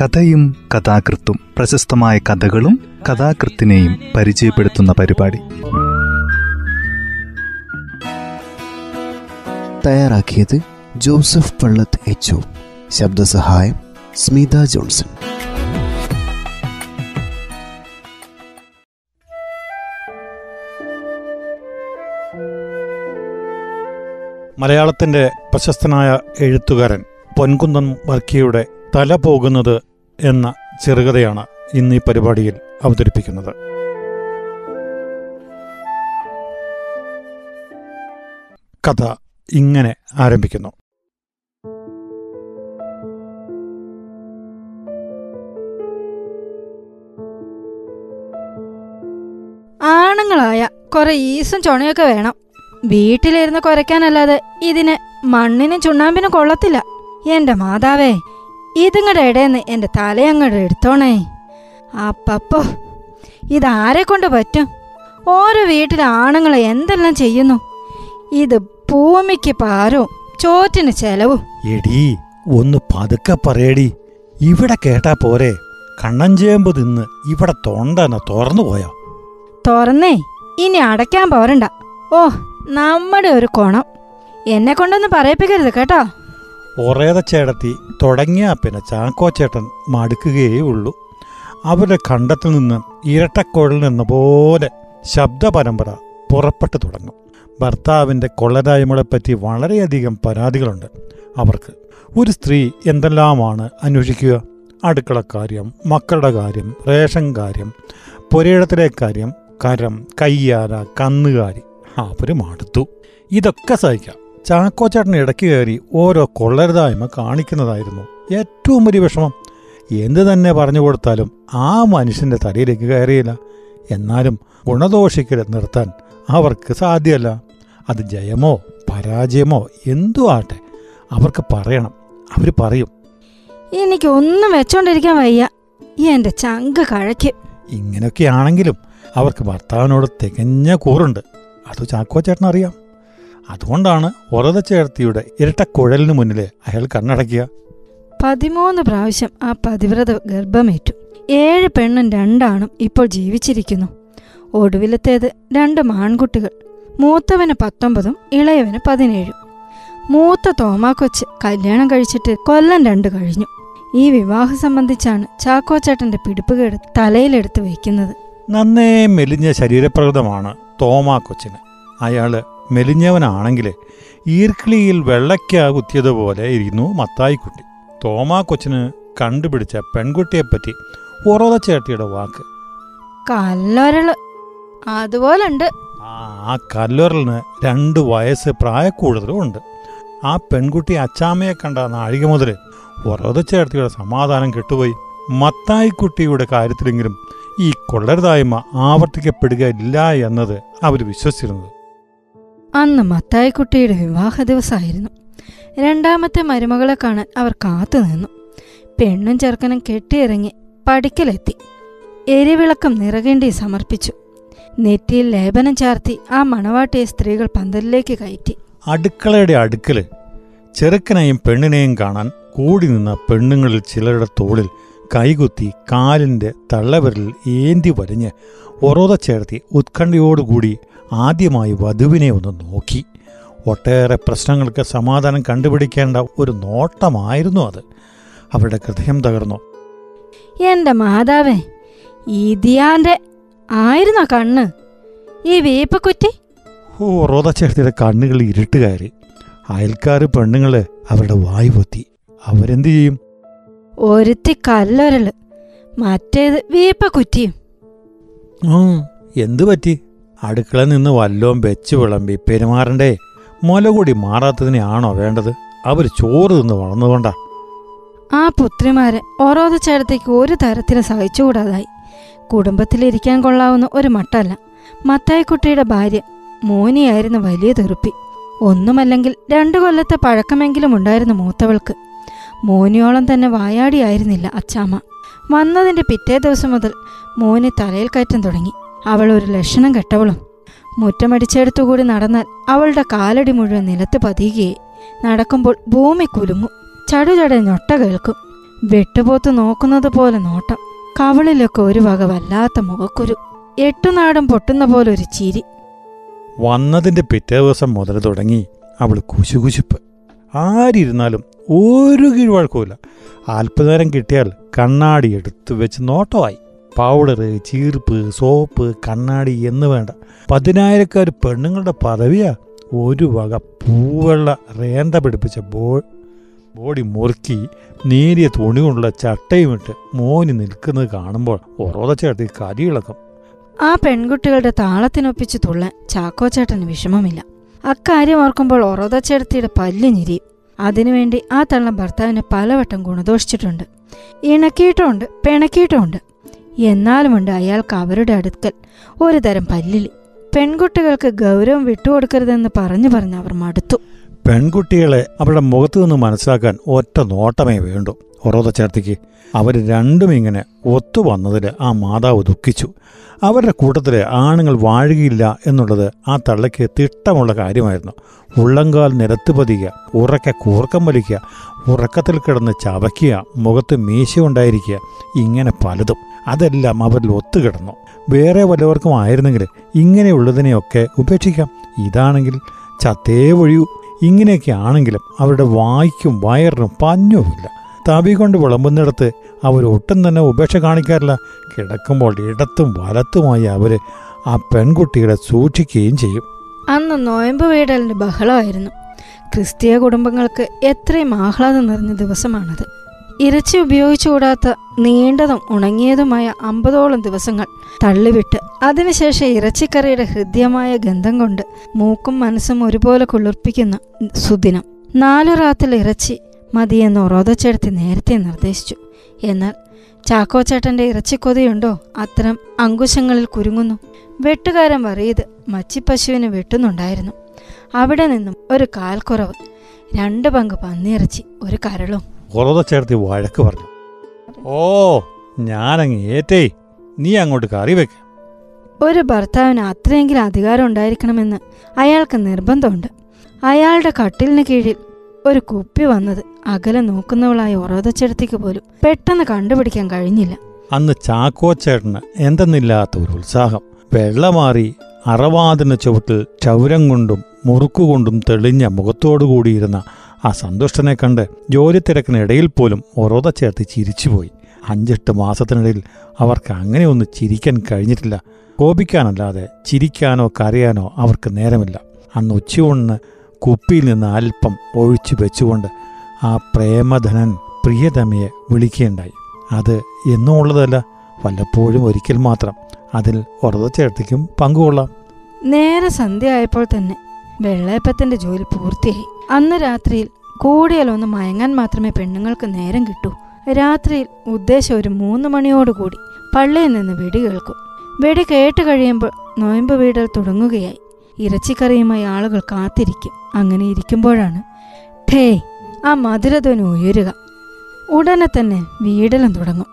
കഥയും കഥാകൃത്തും പ്രശസ്തമായ കഥകളും കഥാകൃത്തിനെയും പരിചയപ്പെടുത്തുന്ന പരിപാടി. തയ്യാറാക്കിയത് ജോസഫ് പള്ളത്ത് എച്ച് ശബ്ദസഹായം സ്മിത ജോൺസൺ. മലയാളത്തിന്റെ പ്രശസ്തനായ എഴുത്തുകാരൻ പൊൻകുന്നം വർക്കിയുടെ തല പോകുന്നത് എന്ന ചെറുകഥയാണ് ഇന്ന് ഈ പരിപാടിയിൽ അവതരിപ്പിക്കുന്നത്. കഥ ഇങ്ങനെ ആരംഭിക്കുന്നു. ആണുങ്ങളായ കുറെ ഈസും ചുണയൊക്കെ വേണം. വീട്ടിലിരുന്ന് കുരയ്ക്കാനല്ലാതെ ഇതിന് മണ്ണിനും ചുണ്ണാമ്പിനും കൊള്ളത്തില്ല. എന്റെ മാതാവേ ഇതിങ്ങടെ ഇടയെന്ന് എന്റെ തലയങ്ങടെ എടുത്തോണേ. അപ്പപ്പോ ഇതാരെ കൊണ്ട് പറ്റും? ഓരോ വീട്ടിലെ ആണുങ്ങൾ എന്തെല്ലാം ചെയ്യുന്നു? ഇത് ഭൂമിക്ക് പാരവും ചോറ്റിന് ചെലവും. എടീ ഒന്ന് പതുക്കെ പറയടി. ഇവിടെ കേട്ടാ പോരെ. കണ്ണഞ്ചേമ്പ് തിന്ന് ഇവിടെ തൊണ്ടന തുറന്നു പോയോ? തുറന്നേ ഇനി അടയ്ക്കാൻ പോരണ്ട. ഓ നമ്മുടെ ഒരു കോണം. എന്നെ കൊണ്ടൊന്നും പറയിപ്പിക്കരുത് കേട്ടോ. ഒറേതച്ചേടത്തി തുടങ്ങിയ പിന്നെ ചാക്കോച്ചേട്ടൻ മടുക്കുകയേ ഉള്ളൂ അവരുടെ ഖണ്ഡത്തിൽ നിന്ന് ഇരട്ടക്കുഴൽ നിന്ന പോലെ ശബ്ദ പരമ്പര പുറപ്പെട്ടു തുടങ്ങും. ഭർത്താവിന്റെ കൊള്ളരായ്മകളെപ്പറ്റി വളരെയധികം പരാതികളുണ്ട്. അവർക്ക് ഒരു സ്ത്രീ എന്തെല്ലാമാണ് അന്വേഷിക്കുക? അടുക്കളക്കാര്യം മക്കളുടെ കാര്യം റേഷൻ കാര്യം പുരയിടത്തിലെ കാര്യം കരം കയ്യാല കന്നുകാരി അവർ മടുത്തു ഇതൊക്കെ സഹിക്കാം. ചാക്കോച്ചേട്ടൻ ഇടയ്ക്ക് കയറി ഓരോ കൊള്ളരുതായ്മ കാണിക്കുന്നതായിരുന്നു. ഏറ്റവും വലിയ വിഷമം എന്ത് തന്നെ പറഞ്ഞു കൊടുത്താലും ആ മനുഷ്യന്റെ തലയിലേക്ക് കയറിയില്ല. എന്നാലും ഗുണദോഷിക്കൽ നിർത്താൻ അവർക്ക് സാധ്യമല്ല. അത് ജയമോ പരാജയമോ എന്തു ആട്ടെ അവർക്ക് പറയണം. അവർ പറയും എനിക്കൊന്നും വെച്ചോണ്ടിരിക്കാൻ വയ്യ. എന്റെ ചങ്ക് കഴക്ക് ഇങ്ങനെയൊക്കെയാണെങ്കിലും അവർക്ക് ഭർത്താവിനോട് തികഞ്ഞ കൂറുണ്ട്. അത് ചാക്കോ അറിയാം അതുകൊണ്ടാണ് ഉറതച്ചേർത്തിയുടെ ഇരട്ടക്കുഴലിന് മുന്നിൽ അയാൾ കണ്ണടക്കുക പതിമൂന്ന് പ്രാവശ്യം ആ പതിവ്രത ഗർഭമേറ്റു. ഏഴ് പെണ്ണും രണ്ടാണും ഇപ്പോൾ ജീവിച്ചിരിക്കുന്നു. ഒടുവിലത്തേത് രണ്ട് മാൺകുട്ടികൾ മൂത്തവന് പത്തൊമ്പതും ഇളയവന് പതിനേഴും. മൂത്ത തോമാക്കൊച്ച് കല്യാണം കഴിച്ചിട്ട് കൊല്ലം രണ്ട് കഴിഞ്ഞു. ഈ വിവാഹം സംബന്ധിച്ചാണ് ചാക്കോച്ചേട്ടന്റെ പിടിപ്പുകേട് തലയിലെടുത്ത് വയ്ക്കുന്നത്. നന്നേ മെലിഞ്ഞ ശരീരപ്രകൃതമാണ് തോമാ കൊച്ചിന്. അയാൾ മെലിഞ്ഞവനാണെങ്കിൽ ഈർക്കിളിയിൽ വെള്ളയ്ക്ക കുത്തിയതുപോലെ ഇരുന്നു മത്തായിക്കുട്ടി തോമാ കൊച്ചിന് കണ്ടുപിടിച്ച പെൺകുട്ടിയെപ്പറ്റി ഉറവച്ചേട്ടിയുടെ വാക്ക്. കല്ലൊരൾ. അതുപോലുണ്ട്. ആ കല്ലുരലിന് രണ്ട് വയസ്സ് പ്രായക്കൂടുതലും ഉണ്ട്. ആ പെൺകുട്ടി അച്ചാമ്മയെ കണ്ട നാഴിക മുതൽ ഉറവച്ചേർത്തിയുടെ സമാധാനം കെട്ടുപോയി. മത്തായിക്കുട്ടിയുടെ കാര്യത്തിലെങ്കിലും ഈ കൊള്ളരുതായ്മ ആവർത്തിക്കപ്പെടുകയില്ല എന്നത് അവർ വിശ്വസിച്ചിരുന്നത്. അന്ന് മത്തായിക്കുട്ടിയുടെ വിവാഹ ദിവസമായിരുന്നു. രണ്ടാമത്തെ മരുമകളെ കാണാൻ അവർ കാത്തു നിന്നു. പെണ്ണും ചെറുക്കനും കെട്ടിയിറങ്ങി പടിക്കലെത്തി. എരിവിളക്കം നിറകേണ്ടി സമർപ്പിച്ചു. നെറ്റിയിൽ ലേപനം ചാർത്തി ആ മണവാട്ടിയെ സ്ത്രീകൾ പന്തലിലേക്ക് കയറ്റി. അടുക്കളയുടെ അടുക്കൽ ചെറുക്കനെയും പെണ്ണിനെയും കാണാൻ കൂടി നിന്ന പെണ്ണുങ്ങളിൽ ചിലരുടെ തോളിൽ കൈകുത്തി കാലിന്റെ തള്ളവരിൽ ഏന്തി വരഞ്ഞ് ഒറോത ചേർത്തി ഉത്കണ്ഠയോടുകൂടി ആദ്യമായി വധുവിനെ ഒന്ന് നോക്കി. ഒട്ടേറെ പ്രശ്നങ്ങൾക്ക് സമാധാനം കണ്ടുപിടിക്കേണ്ട ഒരു നോട്ടമായിരുന്നു അത്. അവരുടെ ഹൃദയം തകർന്നു. എന്റെ മാതാവേ ഇതിയാന്റെ ആയിരുന്ന കണ്ണ്? ഈ വീപ്പക്കുറ്റി? ഓ റോദ ചേർത്തിയുടെ കണ്ണുകൾ ഇരുട്ടുകാരി അയൽക്കാർ പെണ്ണുങ്ങൾ അവരുടെ വായു പൊത്തി. അവരെന്ത് ചെയ്യും? ഒരുത്തി കല്ലൊരൾ മറ്റേത് വീപ്പക്കുറ്റിയും. എന്തു പറ്റി? അടുക്കള നിന്ന് വല്ലോം വെച്ച് വിളമ്പി പെരുമാറണ്ടേ? മുല കൂടി മാറാത്തതിനെയാണോ വേണ്ടത്? അവർ ചോറ് തിന്ന് വളർന്നുകൊണ്ടാ ആ പുത്രിമാരെ ഓരോതച്ചേടത്തേക്ക് ഒരു തരത്തിലും സഹിച്ചുകൂടാതായി. കുടുംബത്തിലിരിക്കാൻ കൊള്ളാവുന്ന ഒരു മട്ടല്ല. മത്തായിക്കുട്ടിയുടെ ഭാര്യ മോനിയായിരുന്നു വലിയ തെറുപ്പി. ഒന്നുമല്ലെങ്കിൽ രണ്ടു കൊല്ലത്തെ പഴക്കമെങ്കിലും ഉണ്ടായിരുന്നു മൂത്തവൾക്ക്. മോനിയോളം തന്നെ വായാടിയായിരുന്നില്ല അച്ചാമ്മ. വന്നതിന്റെ പിറ്റേ ദിവസം മുതൽ മോനി തലയിൽ കയറ്റം തുടങ്ങി. അവൾ ഒരു ലക്ഷണം കെട്ടവളും. മുറ്റമടിച്ചെടുത്തുകൂടി നടന്നാൽ അവളുടെ കാലടി മുഴുവൻ നിലത്ത് പതിയുകയെ. നടക്കുമ്പോൾ ഭൂമി കുലുങ്ങും. ചടുചട ഞൊട്ട കേൾക്കും. വെട്ടുപോത്ത് നോക്കുന്നത് പോലെ നോട്ടം. കവളിലൊക്കെ ഒരു വക വല്ലാത്ത മുഖക്കുരു. എട്ടുനാടും പൊട്ടുന്ന പോലെ ഒരു ചിരി. വന്നതിന്റെ പിറ്റേ ദിവസം മുതൽ തുടങ്ങി അവൾ കുശുകുശുപ്പ്. ആരിരുന്നാലും ഒരു കീഴ്വഴക്കമില്ല അല്പനേരം കിട്ടിയാൽ കണ്ണാടി എടുത്തു വെച്ച് നോട്ടമായി. പൗഡർ ചീർപ്പ് സോപ്പ് കണ്ണാടി എന്ന് വേണ്ട. പതിനായിരക്കാർ പെണ്ണുങ്ങളുടെ പദവിയാ. ഒരു വക പൂവെള്ള റേന്ത പിടിപ്പിച്ച ബോ ബോഡി മുറുക്കി നേരിയ തുണി കൊണ്ടുള്ള ചട്ടയുമിട്ട് മോനി നിൽക്കുന്നത് കാണുമ്പോൾ ഒറോത ചേർത്തി കരിയിളക്കം ആ പെൺകുട്ടികളുടെ താളത്തിനൊപ്പിച്ച് തുള്ളാൻ ചാക്കോച്ചേട്ടന് വിഷമമില്ല. അക്കാര്യം ഓർക്കുമ്പോൾ ഒറോതച്ചേടത്തിയുടെ പല്ല് ഞെരിയും അതിനുവേണ്ടി ആ തള്ളം ഭർത്താവിനെ പലവട്ടം ഗുണദോഷിച്ചിട്ടുണ്ട്. ഇണക്കിയിട്ടുമുണ്ട് പിണക്കിയിട്ടുമുണ്ട്. എന്നാലുമുണ്ട് അയാൾക്ക് അവരുടെ അടുക്കൽ ഒരുതരം പല്ലിലി പെൺകുട്ടികൾക്ക് ഗൗരവം വിട്ടുകൊടുക്കരുതെന്ന് പറഞ്ഞു പറഞ്ഞ് അവർ മടുത്തു. പെൺകുട്ടികളെ അവരുടെ മുഖത്തു നിന്ന് മനസ്സിലാക്കാൻ ഒറ്റ നോട്ടമേ വേണ്ടു. ഒറോത ചേർത്തിക്ക് അവർ രണ്ടും ഇങ്ങനെ ഒത്തു വന്നതിൽ ആ മാതാവ് ദുഃഖിച്ചു. അവരുടെ കൂട്ടത്തിൽ ആണുങ്ങൾ വാഴുകയില്ല എന്നുള്ളത് ആ തള്ളയ്ക്ക് തിട്ടമുള്ള കാര്യമായിരുന്നു. ഉള്ളങ്കാൽ നിരത്ത് പതിക്കുക ഉറക്കെ കൂർക്കം വലിക്കുക ഉറക്കത്തിൽ കിടന്ന് ചവയ്ക്കുക മുഖത്ത് മീശ ഉണ്ടായിരിക്കുക ഇങ്ങനെ പലതും. അതെല്ലാം അവരിൽ ഒത്തുകിടന്നു. വേറെ വല്ലവർക്കും ആയിരുന്നെങ്കിൽ ഇങ്ങനെയുള്ളതിനെയൊക്കെ ഉപേക്ഷിക്കാം. ഇതാണെങ്കിൽ ചത്തേ ഒഴിയൂ ഇങ്ങനെയൊക്കെ ആണെങ്കിലും അവരുടെ വായിക്കും വയറിനും പഞ്ഞുമില്ല. തവി കൊണ്ട് വിളമ്പുന്നിടത്ത് അവർ ഒട്ടും തന്നെ ഉപേക്ഷ കാണിക്കാറില്ല. കിടക്കുമ്പോൾ ഇടത്തും വലത്തുമായി അവർ ആ പെൺകുട്ടികളെ സൂക്ഷിക്കുകയും ചെയ്യും. അന്ന് നോയമ്പ് വീടലിന്റെ ബഹളമായിരുന്നു. ക്രിസ്തീയ കുടുംബങ്ങൾക്ക് എത്രയും ആഹ്ലാദം നിറഞ്ഞ ദിവസമാണത്. ഇറച്ചി ഉപയോഗിച്ചുകൂടാത്ത നീണ്ടതും ഉണങ്ങിയതുമായ അമ്പതോളം ദിവസങ്ങൾ തള്ളിവിട്ട് അതിനുശേഷം ഇറച്ചിക്കറിയുടെ ഹൃദ്യമായ ഗന്ധം കൊണ്ട് മൂക്കും മനസ്സും ഒരുപോലെ കുളിർപ്പിക്കുന്ന സുദിനം. നാലു റാത്തിൽ ഇറച്ചി മതിയെന്ന് ഒറോതച്ചേടത്തി നേരത്തെ നിർദ്ദേശിച്ചു. എന്നാൽ ചാക്കോച്ചേട്ടന്റെ ഇറച്ചിക്കൊതിയുണ്ടോ? അത്തരം അങ്കുശങ്ങളിൽ കുരുങ്ങുന്നു. വെട്ടുകാരൻ വറിയത് മച്ചിപ്പശുവിന് വെട്ടുന്നുണ്ടായിരുന്നു. അവിടെ നിന്നും ഒരു കാൽക്കുറവ് രണ്ട് പങ്ക് പന്നിയിറച്ചി ഒരു കരളും ഉറത ചേർത്തി വഴക്ക് പറഞ്ഞു. ഓ ഞാനങ്ങ് ഏറ്റേ. നീ അങ്ങോട്ട് കറി വെക്ക. ഒരു ഭർത്താവിന് അത്രയെങ്കിലും അധികാരം ഉണ്ടായിരിക്കണമെന്ന് അയാൾക്ക് നിർബന്ധമുണ്ട്. അയാളുടെ കട്ടിലിന് കീഴിൽ ഒരു കുപ്പി വന്നത് അകലെ നോക്കുന്നവളായ ഒറോതച്ചെടുത്തേക്ക് പോലും പെട്ടെന്ന് കണ്ടുപിടിക്കാൻ കഴിഞ്ഞില്ല. അന്ന് ചാക്കോച്ചേട്ടന് എന്തെന്നില്ലാത്ത ഒരു ഉത്സാഹം. വെള്ളമാറി അറവാതിന് ചുവട്ടിൽ ചൗരം കൊണ്ടും മുറുക്കുകൊണ്ടും തെളിഞ്ഞ മുഖത്തോടുകൂടിയിരുന്ന ആ സന്തുഷ്ടനെ കണ്ട് ജോലി തിരക്കിനിടയിൽ പോലും ഒറോത ചേർത്ത് ചിരിച്ചുപോയി. അഞ്ചെട്ട് മാസത്തിനിടയിൽ അവർക്ക് അങ്ങനെ ഒന്ന് ചിരിക്കാൻ കഴിഞ്ഞിട്ടില്ല. കോപിക്കാനല്ലാതെ ചിരിക്കാനോ കരയാനോ അവർക്ക് നേരമില്ല. അന്ന് ഉച്ചയൂണിന് കുപ്പിയിൽ നിന്ന് അല്പം ഒഴിച്ചു വെച്ചുകൊണ്ട് ആ പ്രേമധനൻ പ്രിയതമയെ വിളിക്കുകയുണ്ടായി. അത് എന്നും ഉള്ളതല്ല വല്ലപ്പോഴും ഒരിക്കൽ മാത്രം. അതിൽ ഉറത ചേർത്തിക്കും പങ്കുകൊള്ളാം. നേരെ സന്ധ്യ ആയപ്പോൾ തന്നെ വെള്ളയപ്പത്തിന്റെ ജോലി പൂർത്തിയായി. അന്ന് രാത്രിയിൽ കൂടിയാൽ ഒന്ന് മയങ്ങാൻ മാത്രമേ പെണ്ണുങ്ങൾക്ക് നേരം കിട്ടൂ. രാത്രിയിൽ ഉദ്ദേശം ഒരു മൂന്ന് മണിയോടുകൂടി പള്ളിയിൽ നിന്ന് വെടി കേൾക്കും. വെടി കേട്ട് കഴിയുമ്പോൾ നോയമ്പ് വീടൽ തുടങ്ങുകയായി. ഇറച്ചിക്കറിയുമായി ആളുകൾ കാത്തിരിക്കും. അങ്ങനെ ഇരിക്കുമ്പോഴാണ് ഠേ ആ മധുരധ്വനി ഉയരുക. ഉടനെ തന്നെ വീടലും തുടങ്ങും.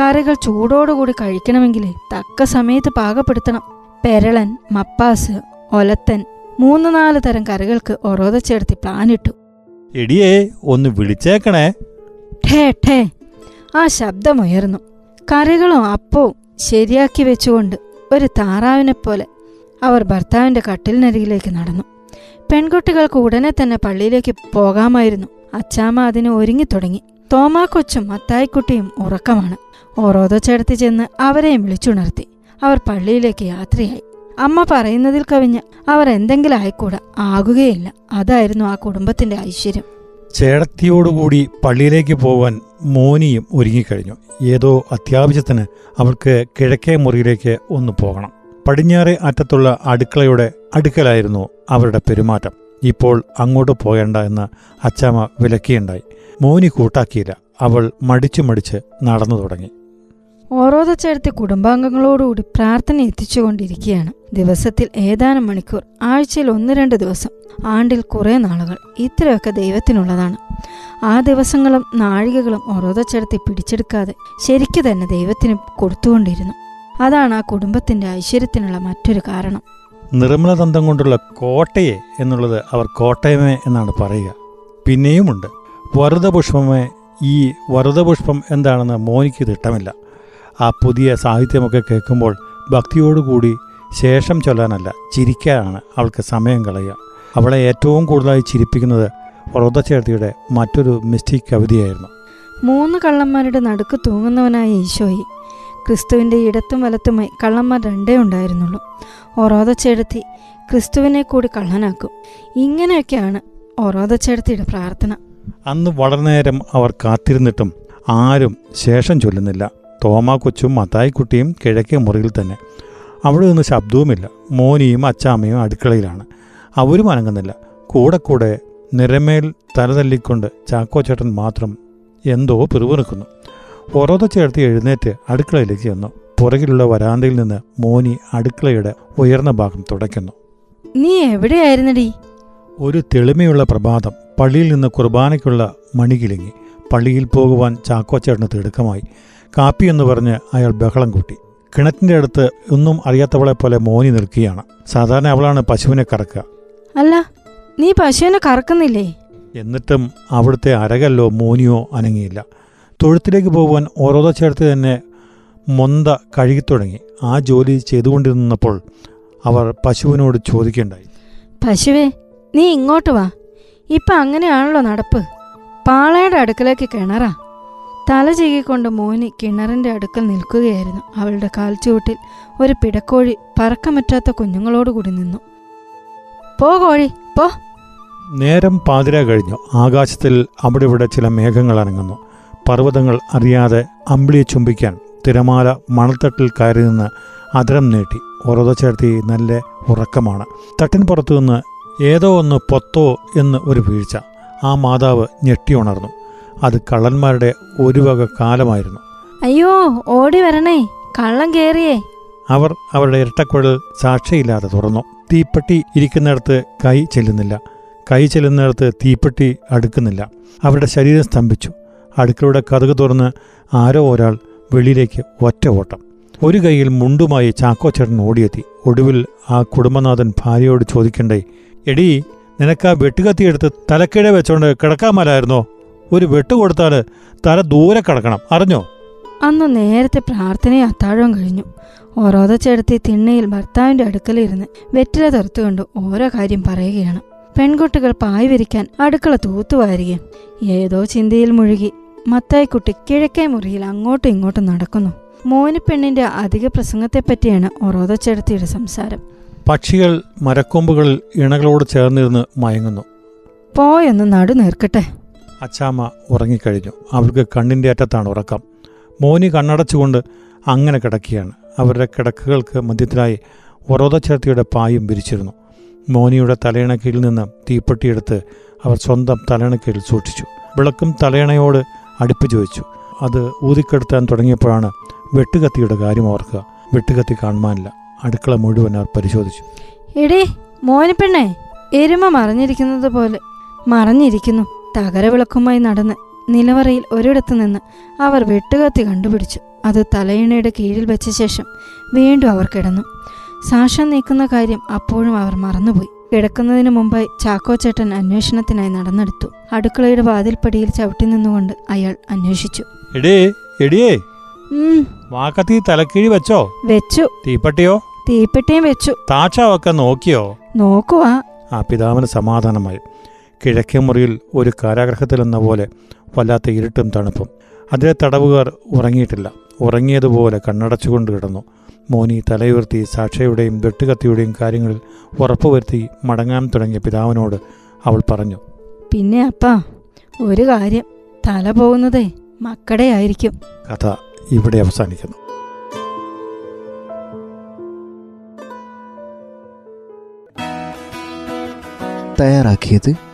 കറികൾ ചൂടോടുകൂടി കഴിക്കണമെങ്കിൽ തക്ക സമയത്ത് പാകപ്പെടുത്തണം. പെരളൻ മപ്പാസ് ഒലത്തൻ മൂന്ന് നാല് തരം കറികൾക്ക് ഒറോത ചേർത്തി പ്ലാനിട്ടു എടിയേ ഒന്ന് വിളിച്ചേക്കണേ. ഠേ ഠേ. ആ ശബ്ദമുയർന്നു. കറികളും അപ്പവും ശരിയാക്കി വെച്ചുകൊണ്ട് ഒരു താറാവിനെ പോലെ അവർ ഭർത്താവിന്റെ കട്ടിലിനരികിലേക്ക് നടന്നു. പെൺകുട്ടികൾക്ക് ഉടനെ തന്നെ പള്ളിയിലേക്ക് പോകാമായിരുന്നു. അച്ചാമ്മ അതിന് ഒരുങ്ങിത്തുടങ്ങി തോമാക്കൊച്ചും മത്തായിക്കുട്ടിയും ഉറക്കമാണ്. ഓരോതോ ചേർത്തി ചെന്ന് അവരെയും വിളിച്ചുണർത്തി. അവർ പള്ളിയിലേക്ക് യാത്രയായി. അമ്മ പറയുന്നതിൽ കവിഞ്ഞ് അവർ എന്തെങ്കിലും ആയിക്കൂടാ. ആകുകയില്ല. അതായിരുന്നു ആ കുടുംബത്തിന്റെ ഐശ്വര്യം. ചേടത്തിയോടുകൂടി പള്ളിയിലേക്ക് പോവാൻ മോനിയും ഒരുങ്ങിക്കഴിഞ്ഞു. ഏതോ അത്യാവശ്യത്തിന് അവൾക്ക് കിഴക്കേ മുറിയിലേക്ക് ഒന്ന് പോകണം. പടിഞ്ഞാറേ അറ്റത്തുള്ള അടുക്കളയുടെ അടുക്കലായിരുന്നു അവരുടെ പെരുമാറ്റം. ഇപ്പോൾ അങ്ങോട്ട് പോകേണ്ട എന്ന് അച്ചാമ്മ വിലക്കിയുണ്ടായി. മോനി കൂട്ടാക്കിയില്ല. അവൾ മടിച്ചു മടിച്ച് നടന്നു തുടങ്ങി. ഓരോതച്ചേർത്തി കുടുംബാംഗങ്ങളോടുകൂടി പ്രാർത്ഥന എത്തിച്ചുകൊണ്ടിരിക്കുകയാണ്. ദിവസത്തിൽ ഏതാനും മണിക്കൂർ ആഴ്ചയിൽ ഒന്ന് രണ്ട് ദിവസം ആണ്ടിൽ കുറേ നാളുകൾ. ഇത്രയൊക്കെ ദൈവത്തിനുള്ളതാണ്. ആ ദിവസങ്ങളും നാഴികകളും ഓരോതച്ചേർത്തി പിടിച്ചെടുക്കാതെ ശരിക്കു തന്നെ ദൈവത്തിന് കൊടുത്തുകൊണ്ടിരുന്നു. അതാണ് ആ കുടുംബത്തിന്റെ ഐശ്വര്യത്തിനുള്ള മറ്റൊരു കാരണം. നിർമ്മലതന്തം കൊണ്ടുള്ള കോട്ടയെ എന്നുള്ളത് അവർ കോട്ടയമേ എന്നാണ് പറയുക. പിന്നെയുമുണ്ട് വറുത പുഷ്പമേ ഈ വറുതപുഷ്പം എന്താണെന്ന് മോനിക്ക് തിട്ടമില്ല. ആ പുതിയ സാഹിത്യമൊക്കെ കേൾക്കുമ്പോൾ ഭക്തിയോടുകൂടി ശേഷം ചൊല്ലാനല്ല ചിരിക്കാനാണ് അവൾക്ക് സമയം കളയുക. അവളെ ഏറ്റവും കൂടുതലായി ചിരിപ്പിക്കുന്നത് വ്രതചേർത്തിയുടെ മറ്റൊരു മിസ്റ്റിക് കവിതയായിരുന്നു. മൂന്ന് കള്ളന്മാരുടെ നടുക്ക് തൂങ്ങുന്നവനായ ഈശോയി. ക്രിസ്തുവിന്റെ ഇടത്തും വലത്തുമായി കള്ളന്മാർ രണ്ടേ ഉണ്ടായിരുന്നുള്ളൂ. ഒറോദച്ചെടുത്തി ക്രിസ്തുവിനെ കൂടി കള്ളനാക്കും. ഇങ്ങനെയൊക്കെയാണ് ഒറോദച്ചെടുത്തിയുടെ പ്രാർത്ഥന. അന്ന് വളരെ നേരം അവർ കാത്തിരുന്നിട്ടും ആരും ശേഷം ചൊല്ലുന്നില്ല. തോമാ കൊച്ചും മത്തായിക്കുട്ടിയും കിഴക്കേ മുറിയിൽ തന്നെ. അവിടെ നിന്ന് ശബ്ദവുമില്ല. മോനിയും അച്ചാമ്മയും അടുക്കളയിലാണ്. അവരും അനങ്ങുന്നില്ല. കൂടെ കൂടെ നിരമേൽ തലതല്ലിക്കൊണ്ട് ചാക്കോച്ചേട്ടൻ മാത്രം എന്തോ പിറുപിറുക്കുന്നു. ഓരോത ചേർത്ത് എഴുന്നേറ്റ് അടുക്കളയിലേക്ക് ചെന്നു. പുറകിലുള്ള വരാന്തയിൽ നിന്ന് മോനി അടുക്കളയുടെ ഉയർന്ന ഭാഗം തുടയ്ക്കുന്നു. നീ എവിടെയായിരുന്നടി? ഒരു തെളിമയുള്ള പ്രഭാതം പള്ളിയിൽ നിന്ന് കുർബാനയ്ക്കുള്ള മണികിലിങ്ങി പള്ളിയിൽ പോകുവാൻ ചാക്കോച്ചേട്ടന് തിടുക്കമായി. കാപ്പി എന്ന് പറഞ്ഞ് അയാൾ ബഹളം കൂട്ടി. കിണറ്റിന്റെ അടുത്ത് ഒന്നും അറിയാത്തവളെ പോലെ മോനി നിൽക്കുകയാണ്. സാധാരണ അവളാണ് പശുവിനെ കറക്കുക. അല്ല നീ പശുവിനെ കറക്കുന്നില്ലേ? എന്നിട്ടും അവിടുത്തെ അരകല്ലോ മോനിയോ അനങ്ങിയില്ല. തൊഴുത്തിലേക്ക് പോകുവാൻ ഓരോതോ ചേർത്ത് തന്നെ മൊന്ത കഴുകിത്തുടങ്ങി. ആ ജോലി ചെയ്തുകൊണ്ടിരുന്നപ്പോൾ അവർ പശുവിനോട് ചോദിക്കേണ്ടായി പശുവേ നീ ഇങ്ങോട്ട് വാ. ഇപ്പം അങ്ങനെയാണല്ലോ നടപ്പ്. പാളയുടെ അടുക്കലേക്ക് കിണറാ. തല ചീകിക്കൊണ്ട് മോനി കിണറിന്റെ അടുക്കൽ നിൽക്കുകയായിരുന്നു. അവളുടെ കാൽച്ചുവട്ടിൽ ഒരു പിടക്കോഴി പറക്കമറ്റാത്ത കുഞ്ഞുങ്ങളോടുകൂടി നിന്നു. പോ കോഴി പോ. നേരം പാതിര കഴിഞ്ഞു. ആകാശത്തിൽ അവിടെ ഇവിടെ ചില മേഘങ്ങൾ അനങ്ങുന്നു. പർവതങ്ങൾ അറിയാതെ അമ്പിളിയെ ചുംബിക്കാൻ തിരമാല മണൽത്തട്ടിൽ കയറി നിന്ന് അതിരം നീട്ടി. ഉറത ചേർത്തി നല്ല ഉറക്കമാണ്. തട്ടിൻ പുറത്തു നിന്ന് ഏതോ ഒന്ന് പൊത്തോ എന്ന് ഒരു വീഴ്ച. ആ മാതാവ് ഞെട്ടിയുണർന്നു അത് കള്ളന്മാരുടെ ഒരു വക കാലമായിരുന്നു. അയ്യോ ഓടി വരണേ. കള്ളം കേറിയേ. അവർ അവരുടെ ഇരട്ടക്കുഴൽ സാക്ഷിയില്ലാതെ തുറന്നു. തീപ്പെട്ടി ഇരിക്കുന്നിടത്ത് കൈ ചെല്ലുന്നില്ല. കൈ ചെല്ലുന്നിടത്ത് തീപ്പെട്ടി അടുക്കുന്നില്ല. അവരുടെ ശരീരം സ്തംഭിച്ചു. അടുക്കളയുടെ കഥക് തുറന്ന് ആരോ ഒരാൾ വെളിയിലേക്ക് ഒറ്റ ഓട്ടം. ഒരു കൈയിൽ മുണ്ടുമായി ചാക്കോച്ചേട്ടൻ ഓടിയെത്തി. ഒടുവിൽ ആ കുടുംബനാഥൻ ഭാര്യയോട് ചോദിക്കണ്ടേ എടീ നിനക്ക് ആ വെട്ടുകത്തിയെടുത്ത് തലക്കിഴ വെച്ചോണ്ട് കിടക്കാമല്ലായിരുന്നോ ഒരു വെട്ട് കൊടുത്താൽ തല ദൂരെ കിടക്കണം. അറിഞ്ഞോ? അന്ന് നേരത്തെ പ്രാർത്ഥനയും അത്താഴവും കഴിഞ്ഞു. ഓരോതച്ചെടുത്തി തിണ്ണയിൽ ഭർത്താവിന്റെ അടുക്കലിരുന്ന് വെറ്റില തെറുത്തുകൊണ്ട് ഓരോ കാര്യം പറയുകയാണ്. പെൺകുട്ടികൾ പായ് വിരിക്കാൻ അടുക്കള തൂത്തുവാരുകയും ഏതോ ചിന്തയിൽ മുഴുകി മത്തായിക്കുട്ടി കിഴക്കേ മുറിയിൽ അങ്ങോട്ടും ഇങ്ങോട്ടും നടക്കുന്നു. മോനിപ്പെണ്ണിന്റെ അധിക പ്രസംഗത്തെപ്പറ്റിയാണ് ഒറോതച്ചെടുത്തിയുടെ സംസാരം. പക്ഷികൾ മരക്കൊമ്പുകളിൽ ഇണകളോട് ചേർന്നിരുന്ന് മയങ്ങുന്നു. പോയൊന്ന് നടു നേർക്കട്ടെ. അച്ചാമ്മ ഉറങ്ങിക്കഴിഞ്ഞു. അവൾക്ക് കണ്ണിന്റെ അറ്റത്താണ് ഉറക്കം. മോനി കണ്ണടച്ചുകൊണ്ട് അങ്ങനെ കിടക്കുകയാണ്. അവരുടെ കിടക്കുകൾക്ക് മധ്യത്തിലായി ഒറോതച്ചേർത്തിയുടെ പായും വിരിച്ചിരുന്നു. മോനിയുടെ തലയിണക്കീഴിൽ നിന്ന് തീപ്പെട്ടിയെടുത്ത് അവർ സ്വന്തം തലയിണക്കീഴിൽ സൂക്ഷിച്ചു. വിളക്കും തലയണയോട് അടുപ്പിച്ചു ചോദിച്ചു. അത് ഊതിക്കെടുത്താൻ തുടങ്ങിയപ്പോഴാണ് വെട്ടുകത്തിയുടെ കാര്യം ഓർക്കുക. വെട്ടുകത്തി കാണുവാനില്ല. അടുക്കള മുഴുവൻ അവർ പരിശോധിച്ചു. എടേ മോനിപ്പെണ്ണേ എരുമ മറിഞ്ഞിരിക്കുന്നത് പോലെ മറഞ്ഞിരിക്കുന്നു. തകരവിളക്കുമായി നടന്ന് നിലവറയിൽ ഒരിടത്തു നിന്ന് അവർ വെട്ടുകത്തി കണ്ടുപിടിച്ചു. അത് തലയിണയുടെ കീഴിൽ വെച്ച ശേഷം വീണ്ടും അവർ കിടന്നു. സാക്ഷ്യം നീക്കുന്ന കാര്യം അപ്പോഴും അവർ മറന്നുപോയി. കിടക്കുന്നതിന് മുമ്പായി ചാക്കോച്ചേട്ടൻ അന്വേഷണത്തിനായി നടന്നെടുത്തു. അടുക്കളയുടെ വാതിൽപ്പടിയിൽ ചവിട്ടി നിന്നുകൊണ്ട് അയാൾ അന്വേഷിച്ചു. എടേ എടിയേ. ഉം. വാക്കത്തി തലക്കീഴി വെച്ചോ? വെച്ചു. തീപ്പട്ടിയോ? തീപ്പെട്ടിയും വെച്ചു. താച്ചാവൊക്കെ നോക്കിയോ? നോക്കുവാ. ആ പിതാവിന് സമാധാനമായി. കിഴക്കേ മുറിയിൽ ഒരു കാരാഗ്രഹത്തിലെന്ന പോലെ വല്ലാത്ത ഇരുട്ടും തണുപ്പും. അതിലെ തടവുകാർ ഉറങ്ങിയിട്ടില്ല. ഉറങ്ങിയതുപോലെ കണ്ണടച്ചുകൊണ്ട് കിടന്നു. മോനി തലയുയർത്തി സാക്ഷയുടെയും വെട്ടുകത്തിയുടെയും കാര്യങ്ങളിൽ ഉറപ്പുവരുത്തി മടങ്ങാൻ തുടങ്ങിയ പിതാവിനോട് അവൾ പറഞ്ഞു പിന്നെ അപ്പാ ഒരു കാര്യം. തല പോകുന്നതേ മക്കടെ ആയിരിക്കും. കഥ ഇവിടെ അവസാനിക്കുന്നു. തയ്യാറാക്കിയത്